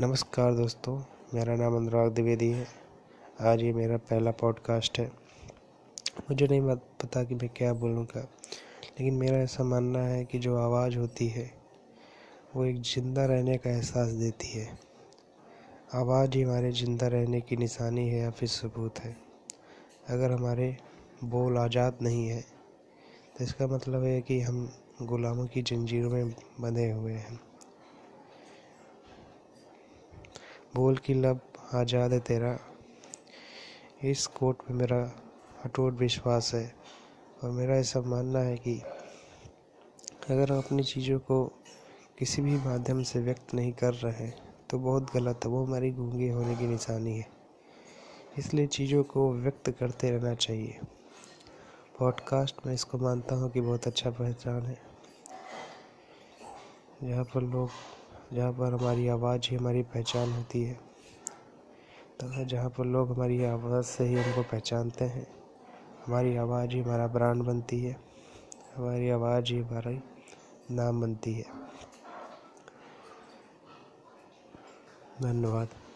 नमस्कार दोस्तों, मेरा नाम अनुराग द्विवेदी है। आज ये मेरा पहला पॉडकास्ट है। मुझे नहीं पता कि मैं क्या बोलूँगा लेकिन मेरा ऐसा मानना है कि जो आवाज़ होती है, वो एक ज़िंदा रहने का एहसास देती है। आवाज़ ही हमारे ज़िंदा रहने की निशानी है या फिर सबूत है। अगर हमारे बोल आज़ाद नहीं है तो इसका मतलब है कि हम गुलामों की जंजीरों में बंधे हुए हैं। बोल कि, लब, आज़ाद है तेरा। इस कोट में मेरा अटूट विश्वास है और मेरा ऐसा मानना है कि अगर हम अपनी चीज़ों को किसी भी माध्यम से व्यक्त नहीं कर रहे तो बहुत गलत है। वो हमारी गूँगी होने की निशानी है। इसलिए चीज़ों को व्यक्त करते रहना चाहिए। पॉडकास्ट मैं इसको मानता हूँ कि बहुत अच्छा पहचान है। जहाँ पर लोग जहाँ पर हमारी आवाज़ ही हमारी पहचान होती है। तथा जहाँ पर लोग हमारी आवाज़ से ही हमको पहचानते हैं। हमारी आवाज़ ही हमारा ब्रांड बनती है। हमारी आवाज़ ही हमारा नाम बनती है। धन्यवाद।